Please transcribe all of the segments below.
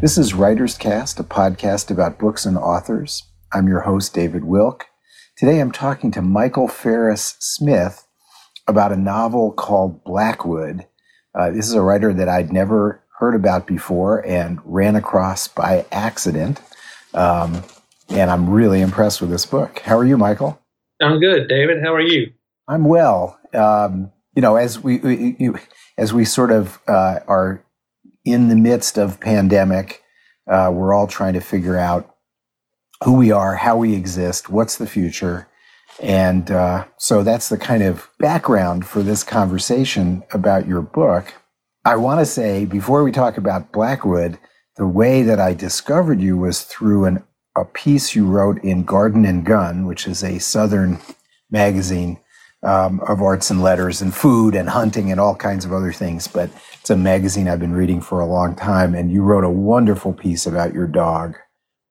This is Writer's Cast, a podcast about books and authors. I'm your host, David Wilk. Today I'm talking to Michael Farris Smith about a novel called Blackwood. Uh, this is a writer that I'd never heard about before and ran across by accident. Um, and I'm really impressed with this book. How are you, Michael? I'm good, David. How are you? I'm well. Um, you know, as we, we you, as we sort of uh, are in the midst of pandemic, uh, we're all trying to figure out who we are, how we exist, what's the future. And uh, so that's the kind of background for this conversation about your book. I want to say, before we talk about Blackwood, the way that I discovered you was through an, a piece you wrote in Garden and Gun, which is a Southern magazine um, of arts and letters and food and hunting and all kinds of other things. But it's a magazine I've been reading for a long time. And you wrote a wonderful piece about your dog.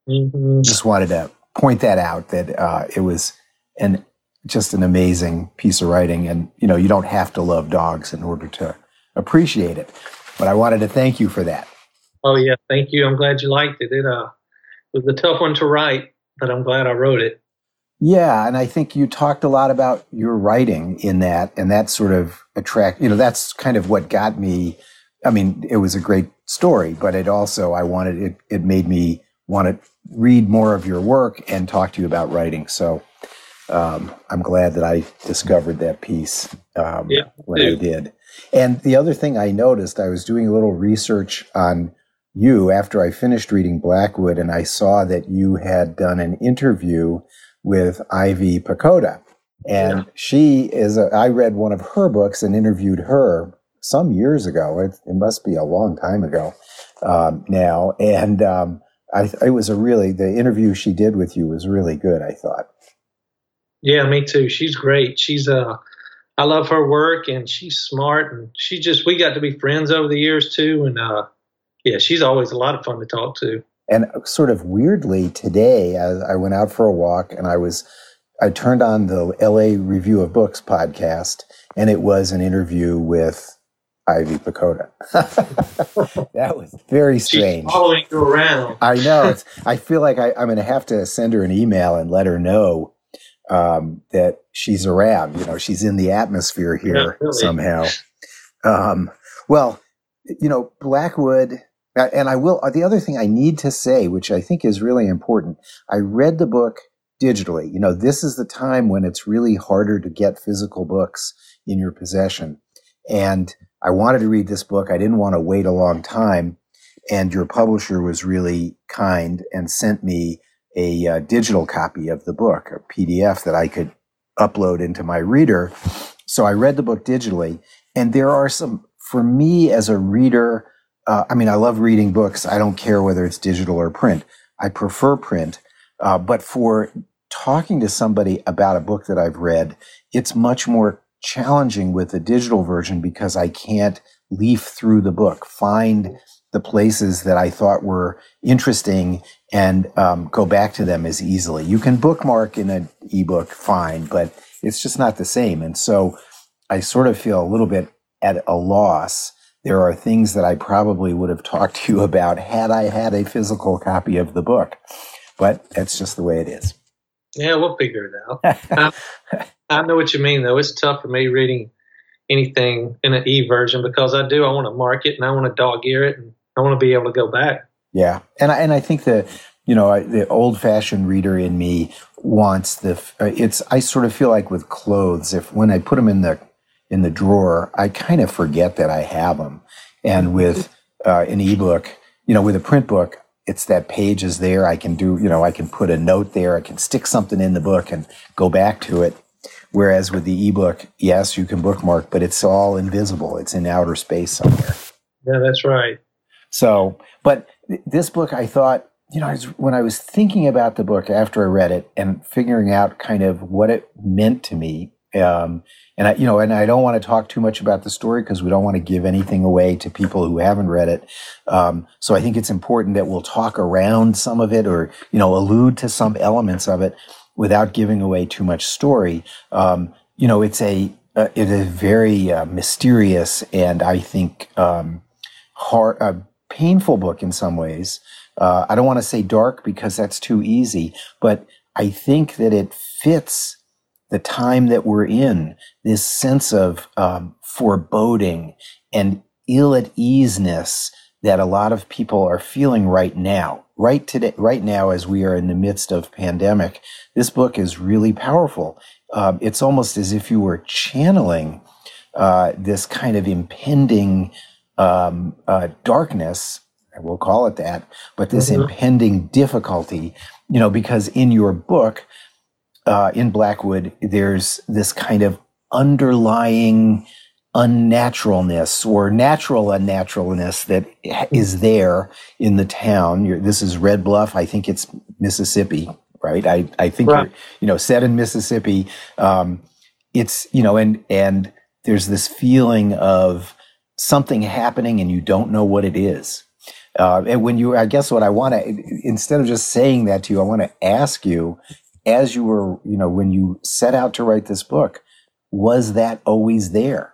Mm-hmm. Just wanted to point that out that uh, it was an just an amazing piece of writing. And you know, you don't have to love dogs in order to appreciate it. But I wanted to thank you for that. Oh yeah, thank you. I'm glad you liked it. It uh, was a tough one to write, but I'm glad I wrote it. Yeah, and I think you talked a lot about your writing in that, and that sort of attract. You know, that's kind of what got me. I mean, it was a great story, but it also I wanted it. It made me want to read more of your work and talk to you about writing. So um, I'm glad that I discovered that piece um, yeah, when I did. And the other thing I noticed, I was doing a little research on you after I finished reading Blackwood, and I saw that you had done an interview with Ivy Pochoda. And yeah. she is, a, I read one of her books and interviewed her some years ago. It, it must be a long time ago um, now. And um, I, it was a really, the interview she did with you was really good, I thought. Yeah, me too. She's great. She's, uh, I love her work and she's smart and she just, we got to be friends over the years too. And, uh, yeah, she's always a lot of fun to talk to. And sort of weirdly today, as I went out for a walk and I was, I turned on the LA Review of Books podcast, and it was an interview with Ivy Pochoda. that was very strange. She's following you around. I know. I feel like I, am going to have to send her an email and let her know um, that she's around. You know, she's in the atmosphere here really. somehow. Um, well, you know, Blackwood and I will, the other thing I need to say, which I think is really important, I read the book digitally. You know, this is the time when it's really harder to get physical books in your possession. And I wanted to read this book. I didn't want to wait a long time. And your publisher was really kind and sent me a uh, digital copy of the book, a PDF that I could upload into my reader. So I read the book digitally. And there are some, for me as a reader, uh, I mean, I love reading books. I don't care whether it's digital or print. I prefer print. Uh, but for talking to somebody about a book that I've read, it's much more challenging with the digital version because I can't leaf through the book, find the places that I thought were interesting and um, go back to them as easily. You can bookmark in an ebook fine, but it's just not the same. And so I sort of feel a little bit at a loss there are things that I probably would have talked to you about had I had a physical copy of the book. But that's just the way it is. Yeah, we'll figure it out. I, I, know what you mean, though. It's tough for me reading anything in an e version because I do. I want to mark it and I want to dog ear it and I want to be able to go back. Yeah, and I, and I think the you know the old fashioned reader in me wants the. Uh, it's I sort of feel like with clothes, if when I put them in the in the drawer, I kind of forget that I have them. And with uh, an ebook, you know, with a print book, it's that page is there. I can do, you know, I can put a note there. I can stick something in the book and go back to it. Whereas with the ebook, yes, you can bookmark, but it's all invisible. It's in outer space somewhere. Yeah, that's right. So, but this book, I thought, you know, when I was thinking about the book after I read it and figuring out kind of what it meant to me, um, and I, you know, and I don't want to talk too much about the story because we don't want to give anything away to people who haven't read it. Um, so I think it's important that we'll talk around some of it, or you know, allude to some elements of it without giving away too much story. Um, you know, it's a uh, it is very uh, mysterious and I think um, hard, uh, painful book in some ways. Uh, I don't want to say dark because that's too easy, but I think that it fits the time that we're in. This sense of um, foreboding and ill at easeness that a lot of people are feeling right now. Right today, right now, as we are in the midst of pandemic, this book is really powerful. Uh, it's almost as if you were channeling uh, this kind of impending um, uh, darkness, I will call it that, but this mm-hmm. impending difficulty, you know, because in your book, uh, in Blackwood, there's this kind of underlying unnaturalness or natural unnaturalness that is there in the town. You're, this is Red Bluff. I think it's Mississippi, right? I, I think, right. you know, set in Mississippi. Um, it's, you know, and, and there's this feeling of something happening and you don't know what it is. Uh, and when you, I guess what I want to, instead of just saying that to you, I want to ask you, as you were, you know, when you set out to write this book, was that always there?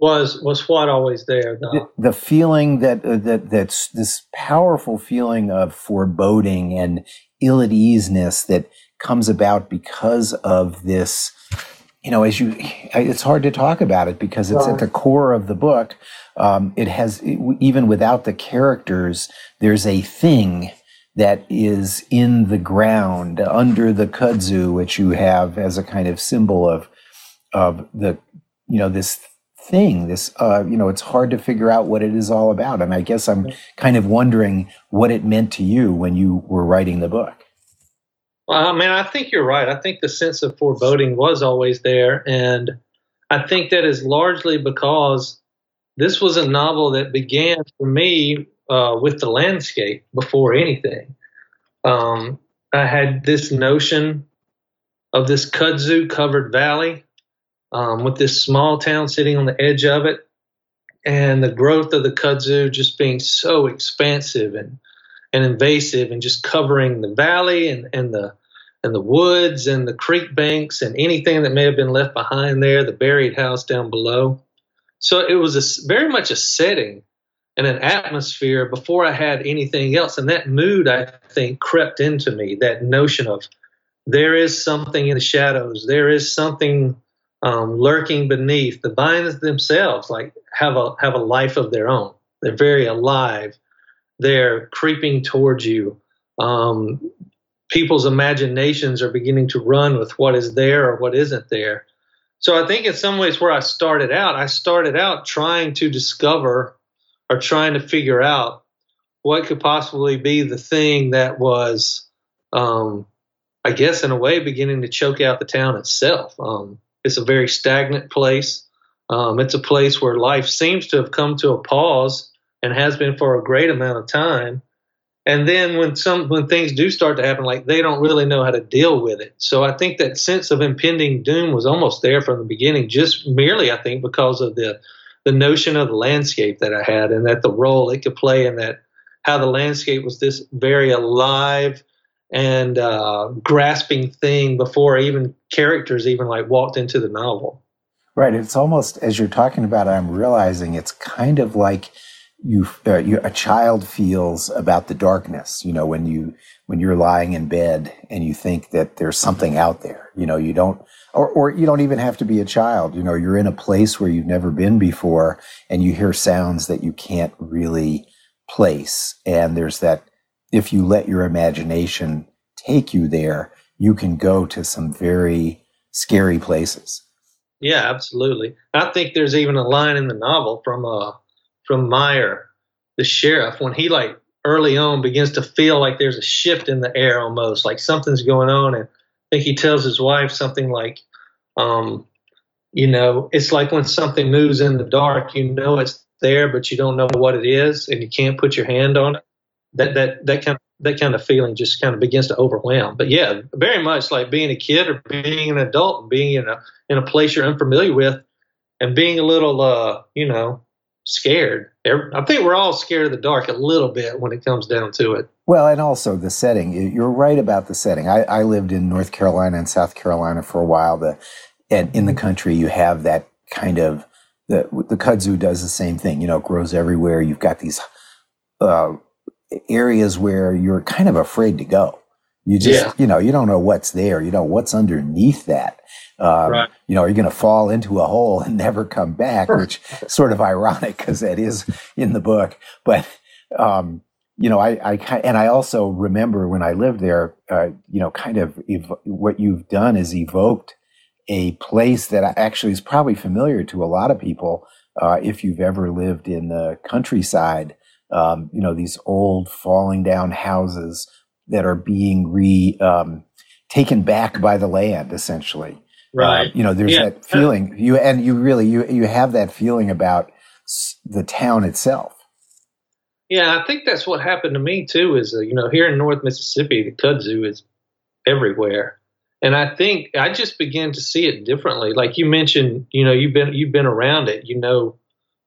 Was was what always there? The, the, feeling that uh, that that's this powerful feeling of foreboding and ill at easeness that comes about because of this you know, as you, it's hard to talk about it because it's at the core of the book. Um, it has, even without the characters, there's a thing that is in the ground under the kudzu, which you have as a kind of symbol of, of the, you know, this thing, this, uh, you know, it's hard to figure out what it is all about. And I guess I'm kind of wondering what it meant to you when you were writing the book. Well, I mean, I think you're right. I think the sense of foreboding was always there. And I think that is largely because this was a novel that began for me uh, with the landscape before anything. Um, I had this notion of this kudzu covered valley um, with this small town sitting on the edge of it and the growth of the kudzu just being so expansive and and invasive and just covering the valley and, and the and the woods and the creek banks and anything that may have been left behind there, the buried house down below. So it was a, very much a setting and an atmosphere before I had anything else. And that mood, I think, crept into me that notion of there is something in the shadows, there is something um, lurking beneath. The vines themselves, like, have a have a life of their own. They're very alive they're creeping towards you. Um, people's imaginations are beginning to run with what is there or what isn't there. So I think in some ways where I started out, I started out trying to discover or trying to figure out what could possibly be the thing that was, um, I guess, in a way, beginning to choke out the town itself. Um, it's a very stagnant place. Um, it's a place where life seems to have come to a pause and has been for a great amount of time. And then when some when things do start to happen, like they don't really know how to deal with it. So I think that sense of impending doom was almost there from the beginning, just merely I think because of the the notion of the landscape that I had and that the role it could play in that how the landscape was this very alive and uh, grasping thing before even characters even like walked into the novel. Right. It's almost as you're talking about, it, I'm realizing it's kind of like you, uh, you, a child feels about the darkness you know when you when you're lying in bed and you think that there's something out there you know you don't or, or you don't even have to be a child you know you're in a place where you've never been before and you hear sounds that you can't really place and there's that if you let your imagination take you there you can go to some very scary places yeah absolutely i think there's even a line in the novel from uh, from Meyer, the sheriff, when he like early on begins to feel like there's a shift in the air almost, like something's going on. And think he tells his wife something like, um, you know, it's like when something moves in the dark, you know it's there, but you don't know what it is and you can't put your hand on it. That that that kind of that kind of feeling just kind of begins to overwhelm. But yeah, very much like being a kid or being an adult and being in a in a place you're unfamiliar with and being a little uh, you know, scared. I think we're all scared of the dark a little bit when it comes down to it. Well, and also the setting. You're right about the setting. I, I lived in North Carolina and South Carolina for a while. The and in the country, you have that kind of the the kudzu does the same thing. You know, it grows everywhere. You've got these uh, areas where you're kind of afraid to go. You just, yeah. you know, you don't know what's there. You know what's underneath that. Um, right. You know, are you're going to fall into a hole and never come back, which sort of ironic because that is in the book. But um, you know, I, I and I also remember when I lived there, uh, you know, kind of ev- what you've done is evoked a place that actually is probably familiar to a lot of people uh, if you've ever lived in the countryside. Um, you know, these old falling down houses that are being re um, taken back by the land, essentially. Right. You know, there's yeah. that feeling you and you really you you have that feeling about the town itself. Yeah, I think that's what happened to me too. Is uh, you know here in North Mississippi, the kudzu is everywhere, and I think I just began to see it differently. Like you mentioned, you know, you've been you've been around it, you know,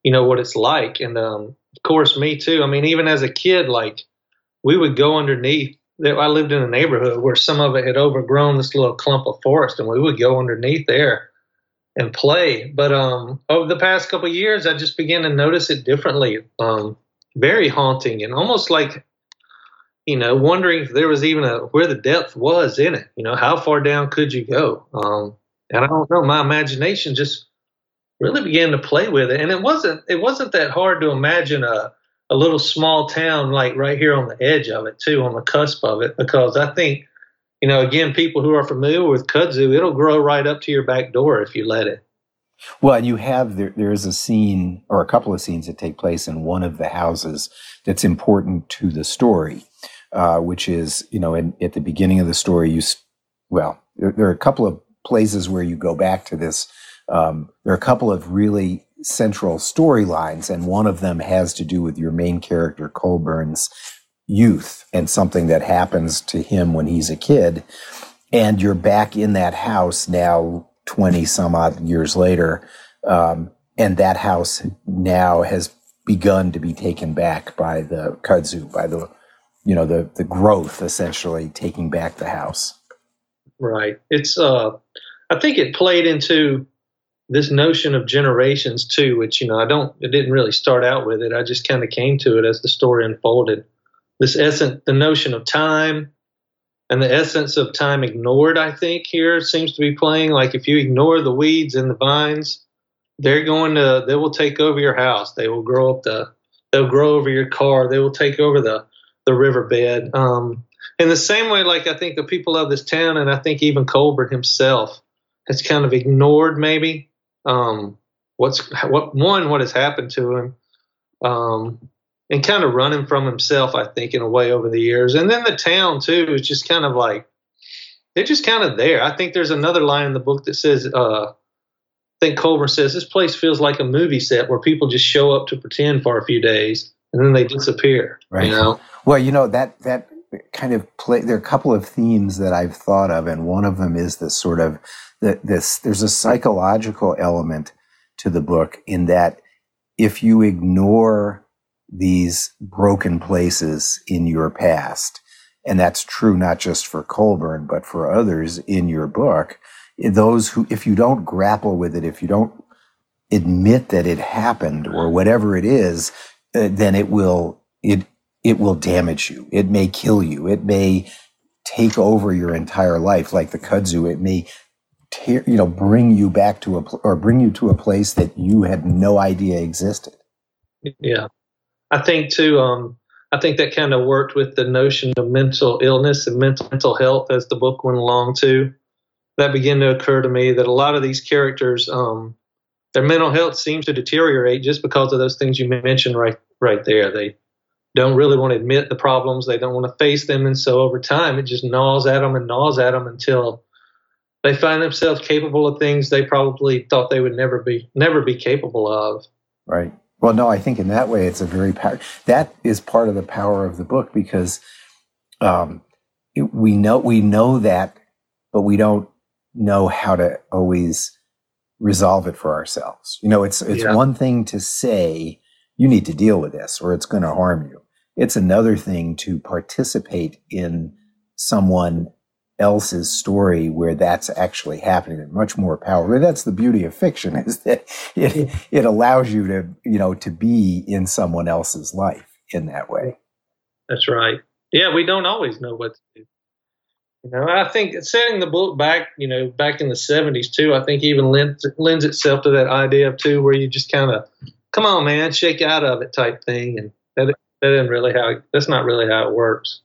you know what it's like, and um, of course, me too. I mean, even as a kid, like we would go underneath I lived in a neighborhood where some of it had overgrown this little clump of forest, and we would go underneath there and play. But um, over the past couple of years, I just began to notice it differently. Um, very haunting and almost like, you know, wondering if there was even a where the depth was in it. You know, how far down could you go? Um, and I don't know. My imagination just really began to play with it, and it wasn't it wasn't that hard to imagine a a little small town like right here on the edge of it too, on the cusp of it, because I think, you know, again, people who are familiar with kudzu, it'll grow right up to your back door if you let it. Well, and you have there. There is a scene or a couple of scenes that take place in one of the houses that's important to the story, uh, which is you know, in, at the beginning of the story, you well, there, there, are a couple of places where you go back to this. Um, there are a couple of really central storylines, and one of them has to do with your main character, Colburn's youth and something that happens to him when he's a kid. And you're back in that house now, 20 some odd years later. Um, and that house now has begun to be taken back by the kudzu, by the, you know, the, the growth essentially taking back the house. Right. It's, uh, I think it played into this notion of generations too, which you know I don't, it didn't really start out with it. I just kind of came to it as the story unfolded. This essence, the notion of time, and the essence of time ignored. I think here seems to be playing. Like if you ignore the weeds and the vines, they're going to, they will take over your house. They will grow up the, they'll grow over your car. They will take over the the riverbed. Um, in the same way, like I think the people of this town, and I think even Colburn himself has kind of ignored maybe um, what's what one what has happened to him, um, and kind of running from himself. I think in a way over the years, and then the town too is just kind of like they're just kind of there. I think there's another line in the book that says. Uh, I think Colburn says this place feels like a movie set where people just show up to pretend for a few days and then they disappear. Right. You know? Well, you know that that kind of play. There are a couple of themes that I've thought of, and one of them is this sort of that this there's a psychological element to the book in that if you ignore these broken places in your past, and that's true not just for Colburn, but for others in your book, those who, if you don't grapple with it, if you don't admit that it happened or whatever it is, uh, then it will, it, it will damage you. It may kill you. It may take over your entire life, like the kudzu. It may tear, you know, bring you back to a or bring you to a place that you had no idea existed. Yeah, I think too. Um, I think that kind of worked with the notion of mental illness and mental mental health as the book went along too. That began to occur to me that a lot of these characters, um, their mental health seems to deteriorate just because of those things you mentioned right right there. They don't really want to admit the problems. They don't want to face them, and so over time, it just gnaws at them and gnaws at them until they find themselves capable of things they probably thought they would never be never be capable of. Right. Well, no, I think in that way it's a very power. That is part of the power of the book because um, it, we know we know that, but we don't know how to always resolve it for ourselves. You know, it's it's yeah. one thing to say you need to deal with this or it's going to harm you. It's another thing to participate in someone else's story where that's actually happening and much more powerful. That's the beauty of fiction is that it, it allows you to, you know, to be in someone else's life in that way. That's right. Yeah, we don't always know what to do. You know, I think setting the book back, you know, back in the '70s too. I think even lends lends itself to that idea of too, where you just kind of, come on, man, shake out of it type thing, and that that isn't really how. That's not really how it works.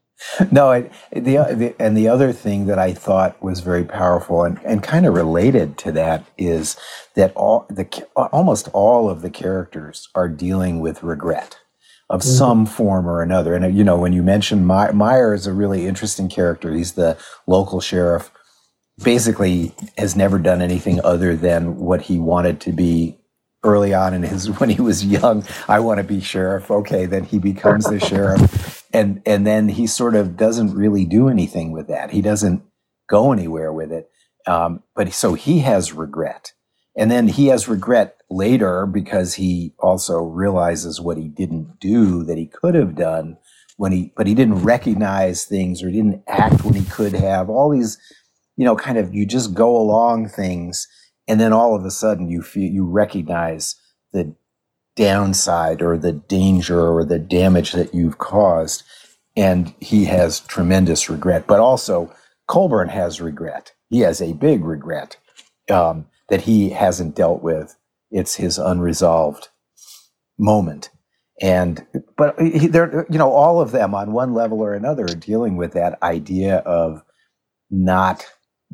No, I, the, the and the other thing that I thought was very powerful and, and kind of related to that is that all the almost all of the characters are dealing with regret of mm-hmm. some form or another. And you know, when you mentioned My- Meyer is a really interesting character. He's the local sheriff. Basically, has never done anything other than what he wanted to be early on in his when he was young. I want to be sheriff. Okay, then he becomes the sheriff, and and then he sort of doesn't really do anything with that. He doesn't go anywhere with it. Um, but so he has regret, and then he has regret later because he also realizes what he didn't do that he could have done when he, but he didn't recognize things or he didn't act when he could have. All these, you know, kind of you just go along things, and then all of a sudden you feel you recognize the downside or the danger or the damage that you've caused, and he has tremendous regret. But also, Colburn has regret. He has a big regret. Um, that he hasn't dealt with. It's his unresolved moment. And, but you know, all of them on one level or another are dealing with that idea of not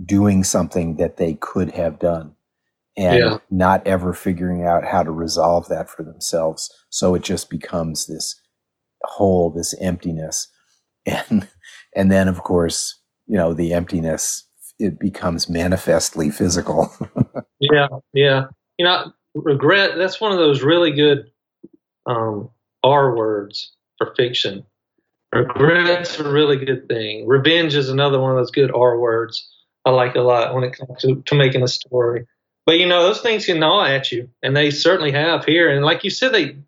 doing something that they could have done and yeah. not ever figuring out how to resolve that for themselves. So it just becomes this hole, this emptiness. And, and then of course, you know, the emptiness it becomes manifestly physical. yeah, yeah. You know, regret. That's one of those really good um, R words for fiction. Regret's a really good thing. Revenge is another one of those good R words I like a lot when it comes to, to making a story. But you know, those things can gnaw at you, and they certainly have here. And like you said, they.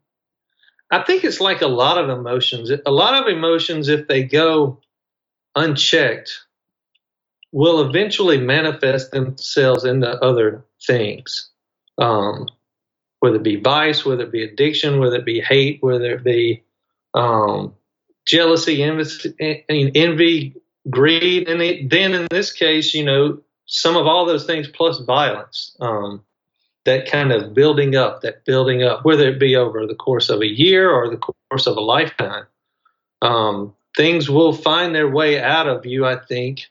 I think it's like a lot of emotions. A lot of emotions, if they go unchecked, will eventually manifest themselves into other things, um, whether it be vice, whether it be addiction, whether it be hate, whether it be um, jealousy, envy, envy, greed, and it, then in this case, you know, some of all those things plus violence. Um, that kind of building up, that building up, whether it be over the course of a year or the course of a lifetime, um, things will find their way out of you, I think,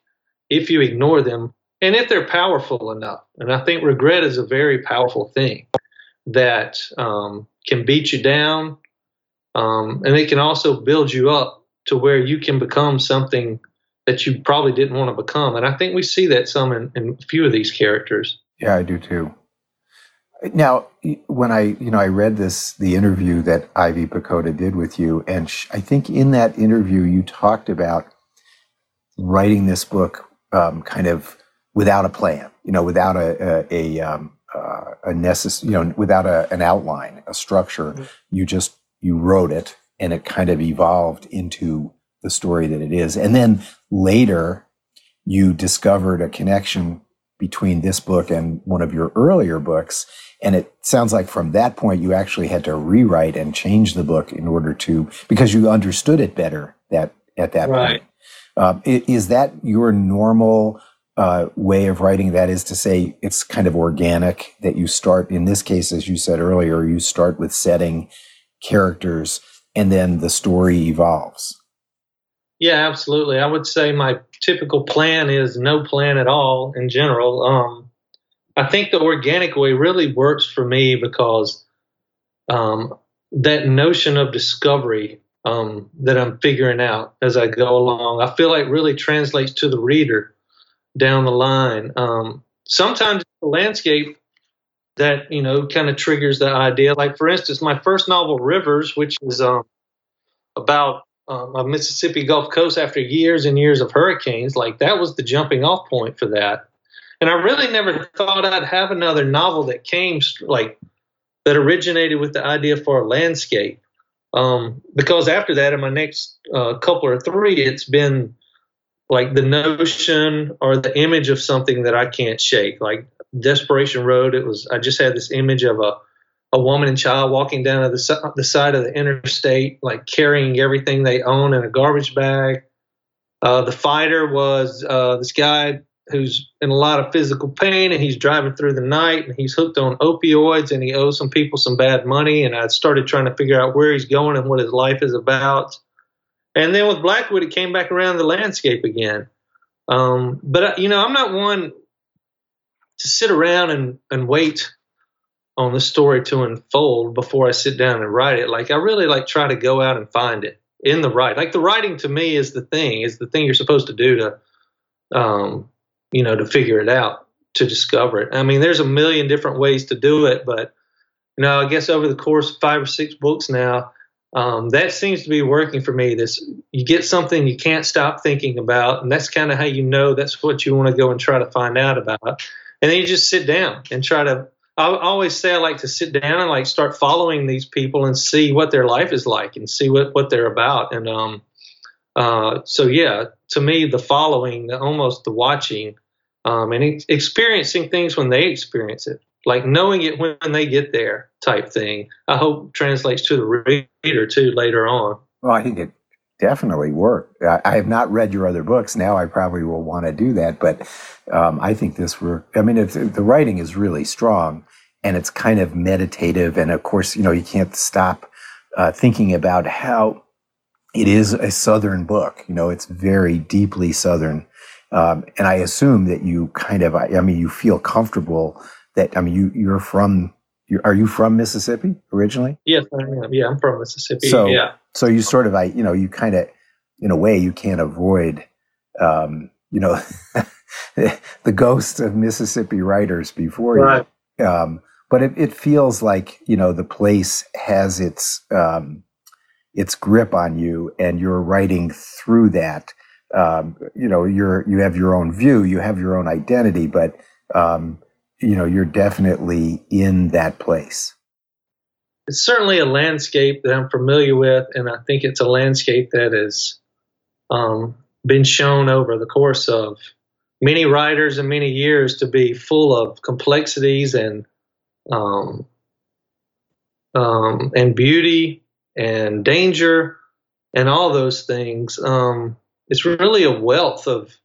if you ignore them and if they're powerful enough. And I think regret is a very powerful thing that um, can beat you down um, and it can also build you up to where you can become something that you probably didn't want to become. And I think we see that some in, in a few of these characters. Yeah, I do too. Now, when I, you know, I read this, the interview that Ivy Pochoda did with you, and I think in that interview you talked about writing this book um, kind of without a plan, you know, without a a, a, um, uh, a necess- you know, without a, an outline, a structure. Mm-hmm. You just you wrote it, and it kind of evolved into the story that it is. And then later, you discovered a connection between this book and one of your earlier books. And it sounds like from that point, you actually had to rewrite and change the book in order to, because you understood it better that at that right. point. Um, is that your normal uh, way of writing? That is to say, it's kind of organic that you start, in this case, as you said earlier, you start with setting characters and then the story evolves. Yeah, absolutely. I would say my typical plan is no plan at all in general. Um, I think the organic way really works for me because um, that notion of discovery um, that I'm figuring out as I go along. I feel like really translates to the reader down the line. Um, sometimes the landscape that you know kind of triggers the idea. Like for instance, my first novel, Rivers, which is um, about um, a Mississippi Gulf Coast after years and years of hurricanes. Like that was the jumping off point for that. And I really never thought I'd have another novel that came like that originated with the idea for a landscape. Um, because after that, in my next uh, couple or three, it's been like the notion or the image of something that I can't shake. Like Desperation Road, it was I just had this image of a a woman and child walking down the, the side of the interstate, like carrying everything they own in a garbage bag. Uh, the fighter was uh, this guy who's in a lot of physical pain and he's driving through the night and he's hooked on opioids and he owes some people some bad money. And I started trying to figure out where he's going and what his life is about. And then with Blackwood, it came back around the landscape again. Um, but, uh, you know, I'm not one to sit around and, and wait on the story to unfold before I sit down and write it. Like, I really like try to go out and find it in the write. Like, the writing to me is the thing, is the thing you're supposed to do to, um, you know, to figure it out, to discover it. I mean, there's a million different ways to do it, but, you know, I guess over the course of five or six books now, um, that seems to be working for me. This you get something you can't stop thinking about, and that's kind of how you know that's what you want to go and try to find out about. And then you just sit down and try to. I always say I like to sit down and like start following these people and see what their life is like and see what what they're about. And um, uh, so yeah, to me, the following, the almost the watching, um, and experiencing things when they experience it like knowing it when they get there type thing. I hope translates to the reader too later on. Well, I think it definitely worked. I, I have not read your other books. Now I probably will want to do that, but um, I think this were. I mean, the writing is really strong, and it's kind of meditative, and of course, you know, you can't stop uh, thinking about how it is a Southern book. You know, it's very deeply Southern. Um, and I assume that you kind of, I mean, you feel comfortable that I mean you you're from you, are you from Mississippi originally? Yes, I am. Yeah, I'm from Mississippi. So yeah. So you sort of I you know you kind of in a way you can't avoid um, you know the ghosts of Mississippi writers before right. you. Um, but it, it feels like you know the place has its um, its grip on you, and you're writing through that. Um, you know, you're you have your own view, you have your own identity, but um, you know, you're definitely in that place. It's certainly a landscape that I'm familiar with, and I think it's a landscape that has um, been shown over the course of many writers and many years to be full of complexities and um, um, and beauty and danger and all those things. Um, it's really a wealth of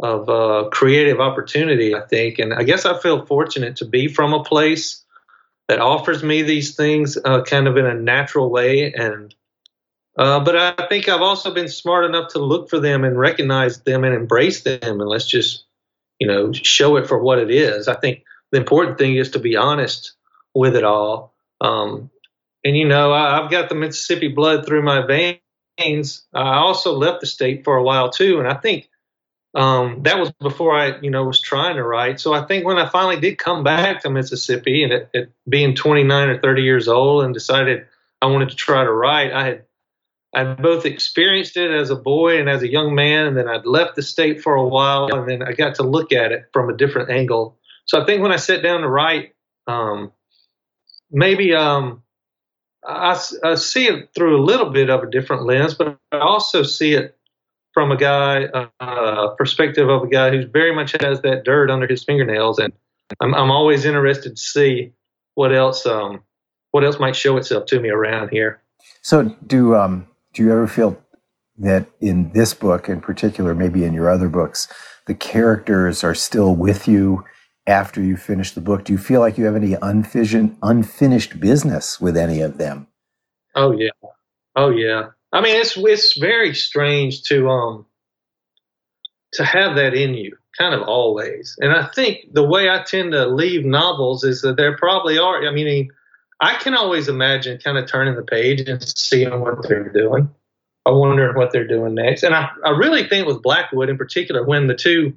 of uh, creative opportunity, I think. And I guess I feel fortunate to be from a place that offers me these things uh, kind of in a natural way. And uh, but I think I've also been smart enough to look for them and recognize them and embrace them. And let's just you know show it for what it is. I think the important thing is to be honest with it all. Um, and you know, I, I've got the Mississippi blood through my veins. I also left the state for a while too, and I think um, that was before I, you know, was trying to write. So I think when I finally did come back to Mississippi and at, at being 29 or 30 years old and decided I wanted to try to write, I had I both experienced it as a boy and as a young man, and then I'd left the state for a while, and then I got to look at it from a different angle. So I think when I sat down to write, um, maybe um, I, I, see it through a little bit of a different lens, but I also see it from a guy, uh, perspective of a guy who very much has that dirt under his fingernails, and I'm, I'm always interested to see what else, um, what else might show itself to me around here. So, do um, do you ever feel that in this book, in particular, maybe in your other books, the characters are still with you after you finish the book? Do you feel like you have any unfinished unfinished business with any of them? Oh yeah, oh yeah. I mean, it's it's very strange to um to have that in you, kind of always. And I think the way I tend to leave novels is that there probably are. I mean, I can always imagine kind of turning the page and seeing what they're doing. I wonder what they're doing next. And I, I really think with Blackwood in particular, when the two,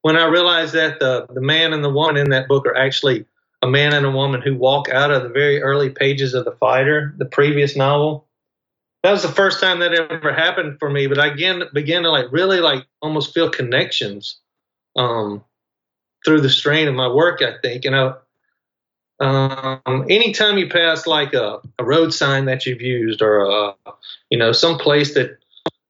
when I realized that the the man and the woman in that book are actually a man and a woman who walk out of the very early pages of the fighter, the previous novel that was the first time that ever happened for me. But I again began to like really like almost feel connections um, through the strain of my work. I think, and I, um, anytime you pass like a, a, road sign that you've used, or a, you know some place that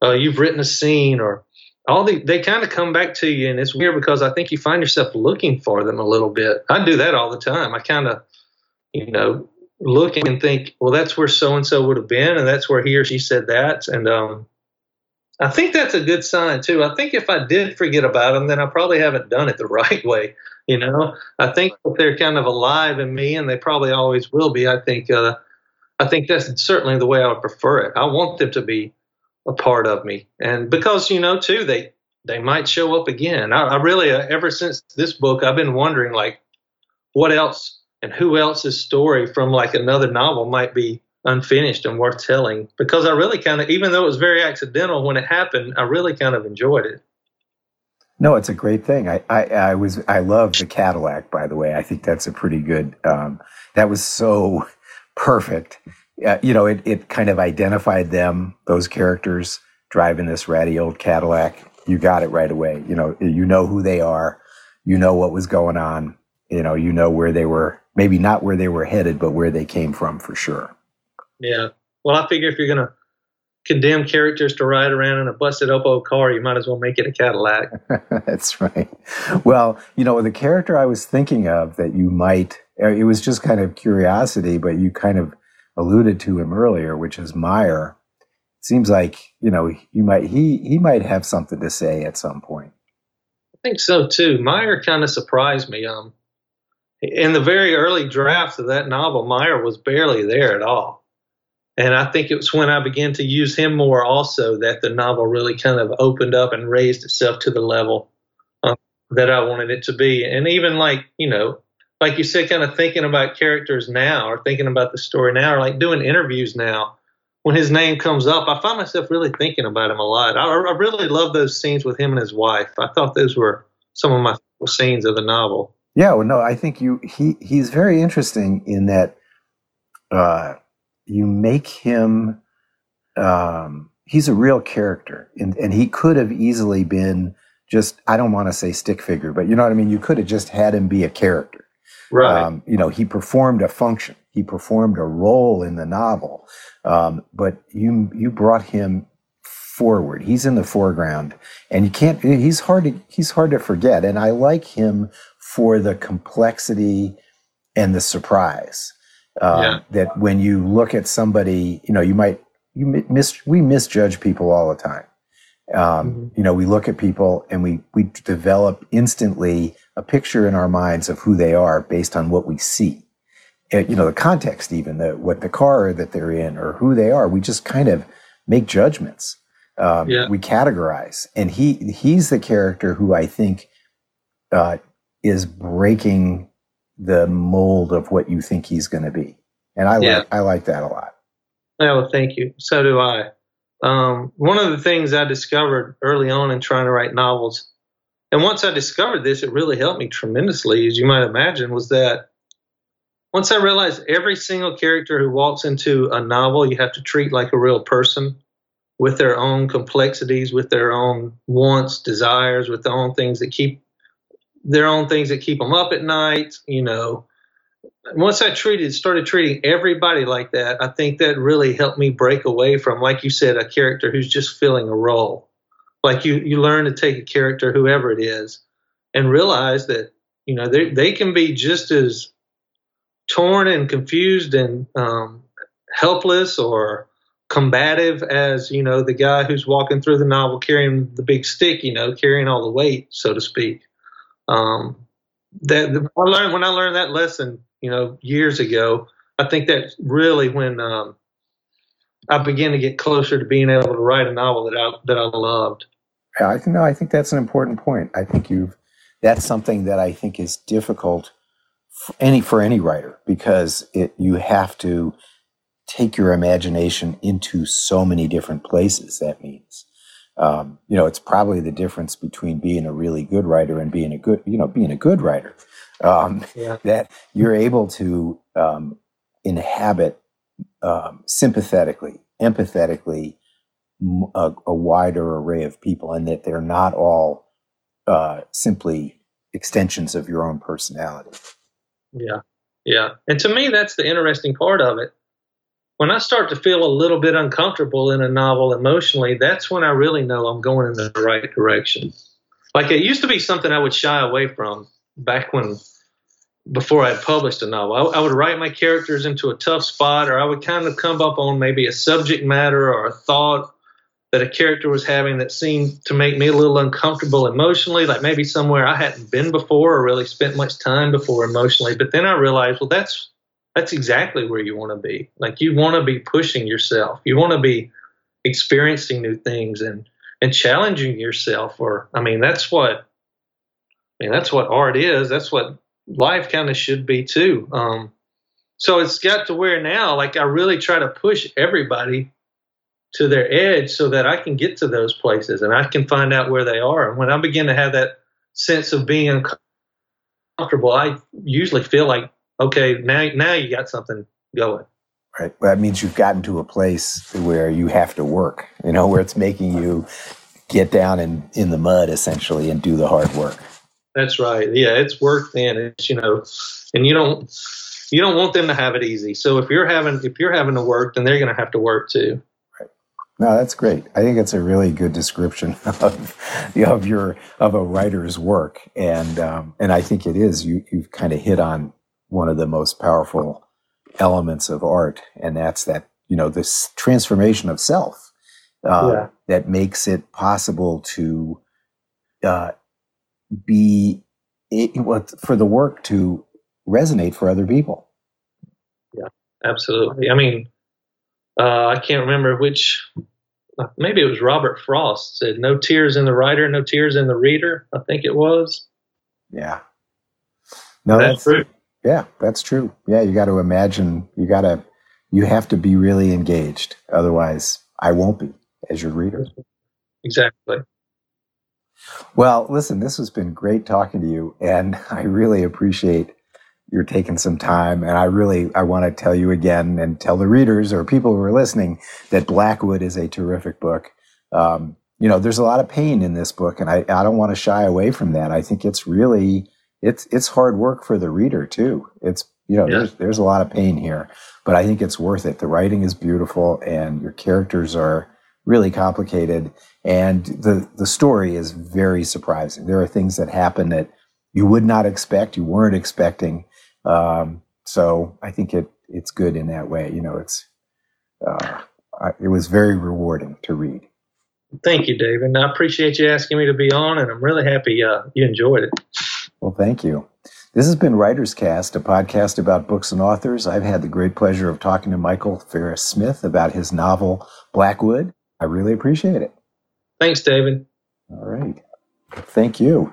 uh, you've written a scene, or all the they kind of come back to you, and it's weird because I think you find yourself looking for them a little bit. I do that all the time. I kind of, you know, look and think, well, that's where so and so would have been, and that's where he or she said that, and um, I think that's a good sign too. I think if I did forget about them, then I probably haven't done it the right way. You know, I think they're kind of alive in me, and they probably always will be. I think, uh, I think that's certainly the way I would prefer it. I want them to be a part of me, and because you know, too, they they might show up again. I, I really, uh, ever since this book, I've been wondering like, what else and who else's story from like another novel might be unfinished and worth telling because I really kind of, even though it was very accidental when it happened, I really kind of enjoyed it. No, it's a great thing. I, I, I was, I love the Cadillac, by the way. I think that's a pretty good, um, that was so perfect. Uh, you know, it, it kind of identified them, those characters driving this ratty old Cadillac. You got it right away. You know, you know who they are. You know what was going on. You know, you know where they were, maybe not where they were headed, but where they came from for sure. Yeah. Well, I figure if you're going to condemn characters to ride around in a busted up old car, you might as well make it a Cadillac. That's right. Well, you know, the character I was thinking of that you might, uh, it was just kind of curiosity, but you kind of alluded to him earlier, which is Meyer. It seems like, you know, you might, he, he might have something to say at some point. I think so too. Meyer kind of surprised me. Um, in the very early drafts of that novel, Meyer was barely there at all and I think it was when I began to use him more also that the novel really kind of opened up and raised itself to the level uh, that I wanted it to be. And even like, you know, like you said, kind of thinking about characters now or thinking about the story now or like doing interviews now. When his name comes up, I find myself really thinking about him a lot. I, I really love those scenes with him and his wife. I thought those were some of my scenes of the novel. Yeah, well, no, I think you he he's very interesting in that uh, you make him um, he's a real character and, and he could have easily been just i don't want to say stick figure but you know what i mean? You could have just had him be a character. Right. Um, you know he performed a function he performed a role in the novel um, but you you brought him forward. He's in the foreground and you can't he's hard to he's hard to forget and i like him for the complexity and the surprise um, yeah. That when you look at somebody, you know, you might you miss we misjudge people all the time. Um, mm-hmm. You know, we look at people and we we develop instantly a picture in our minds of who they are based on what we see. And, you know, the context, even the what the car that they're in or who they are. We just kind of make judgments. Um, yeah. We categorize, and he he's the character who I think uh, is breaking the mold of what you think he's going to be. And I yeah. like I like that a lot. Oh, thank you. So do I. Um, one of the things I discovered early on in trying to write novels, and once I discovered this, it really helped me tremendously, as you might imagine, was that once I realized every single character who walks into a novel, you have to treat like a real person with their own complexities, with their own wants, desires, with their own things that keep their own things that keep them up at night. You know, once I treated started treating everybody like that, I think that really helped me break away from, like you said, a character who's just filling a role. Like you, you learn to take a character, whoever it is, and realize that you know they they can be just as torn and confused and um, helpless or combative as you know the guy who's walking through the novel carrying the big stick, you know, carrying all the weight, so to speak. Um, that I learned when I learned that lesson, you know, years ago. I think that's really when um, I began to get closer to being able to write a novel that I that I loved. Yeah, I think no, I think that's an important point. I think you've that's something that I think is difficult for any for any writer because it you have to take your imagination into so many different places. That means um, you know, it's probably the difference between being a really good writer and being a good, you know, being a good writer. Um, yeah. That you're able to um, inhabit um, sympathetically, empathetically a, a, wider array of people, and that they're not all uh, simply extensions of your own personality. Yeah, yeah, and to me, that's the interesting part of it. When I start to feel a little bit uncomfortable in a novel emotionally, that's when I really know I'm going in the right direction. Like it used to be something I would shy away from back when, before I had published a novel. I, I would write my characters into a tough spot, or I would kind of come up on maybe a subject matter or a thought that a character was having that seemed to make me a little uncomfortable emotionally, like maybe somewhere I hadn't been before or really spent much time before emotionally. But then I realized, well, that's that's exactly where you want to be. Like you want to be pushing yourself. You want to be experiencing new things and and challenging yourself. Or I mean, that's what I mean. That's what art is. That's what life kind of should be too. Um, so it's got to where now, like I really try to push everybody to their edge so that I can get to those places and I can find out where they are. And when I begin to have that sense of being uncomfortable, I usually feel like okay, now now you got something going. Right. Well, that means you've gotten to a place where you have to work, you know, where it's making you get down in, in the mud essentially and do the hard work. That's right. Yeah, it's work then. It's you know, and you don't you don't want them to have it easy. So if you're having if you're having to work, then they're going to have to work too. Right. No, that's great. I think it's a really good description of of your of a writer's work, and um, and I think it is. You you've kind of hit on one of the most powerful elements of art, and that's that you know this transformation of self uh, yeah. that makes it possible to uh, be it, for the work to resonate for other people. Yeah, absolutely. I mean, uh, I can't remember which. Maybe it was Robert Frost said, "No tears in the writer, no tears in the reader." I think it was. Yeah. No, that's, that's true. Yeah, that's true. Yeah, you got to imagine, you got to, you have to be really engaged. Otherwise, I won't be as your reader. Exactly. Well, listen, this has been great talking to you, and I really appreciate you're taking some time. And I really, I want to tell you again and tell the readers or people who are listening that Blackwood is a terrific book. Um, you know, there's a lot of pain in this book, and I, I don't want to shy away from that. I think it's really it's it's hard work for the reader too. It's you know yeah. there's there's a lot of pain here, but I think it's worth it. The writing is beautiful, and your characters are really complicated, and the the story is very surprising. There are things that happen that you would not expect, you weren't expecting. Um, so I think it it's good in that way. You know, it's uh, it was very rewarding to read. Thank you, David. I appreciate you asking me to be on, and I'm really happy uh, you enjoyed it. Well, thank you. This has been Writers Cast, a podcast about books and authors. I've had the great pleasure of talking to Michael Farris Smith about his novel Blackwood. I really appreciate it. Thanks, David. All right. Thank you.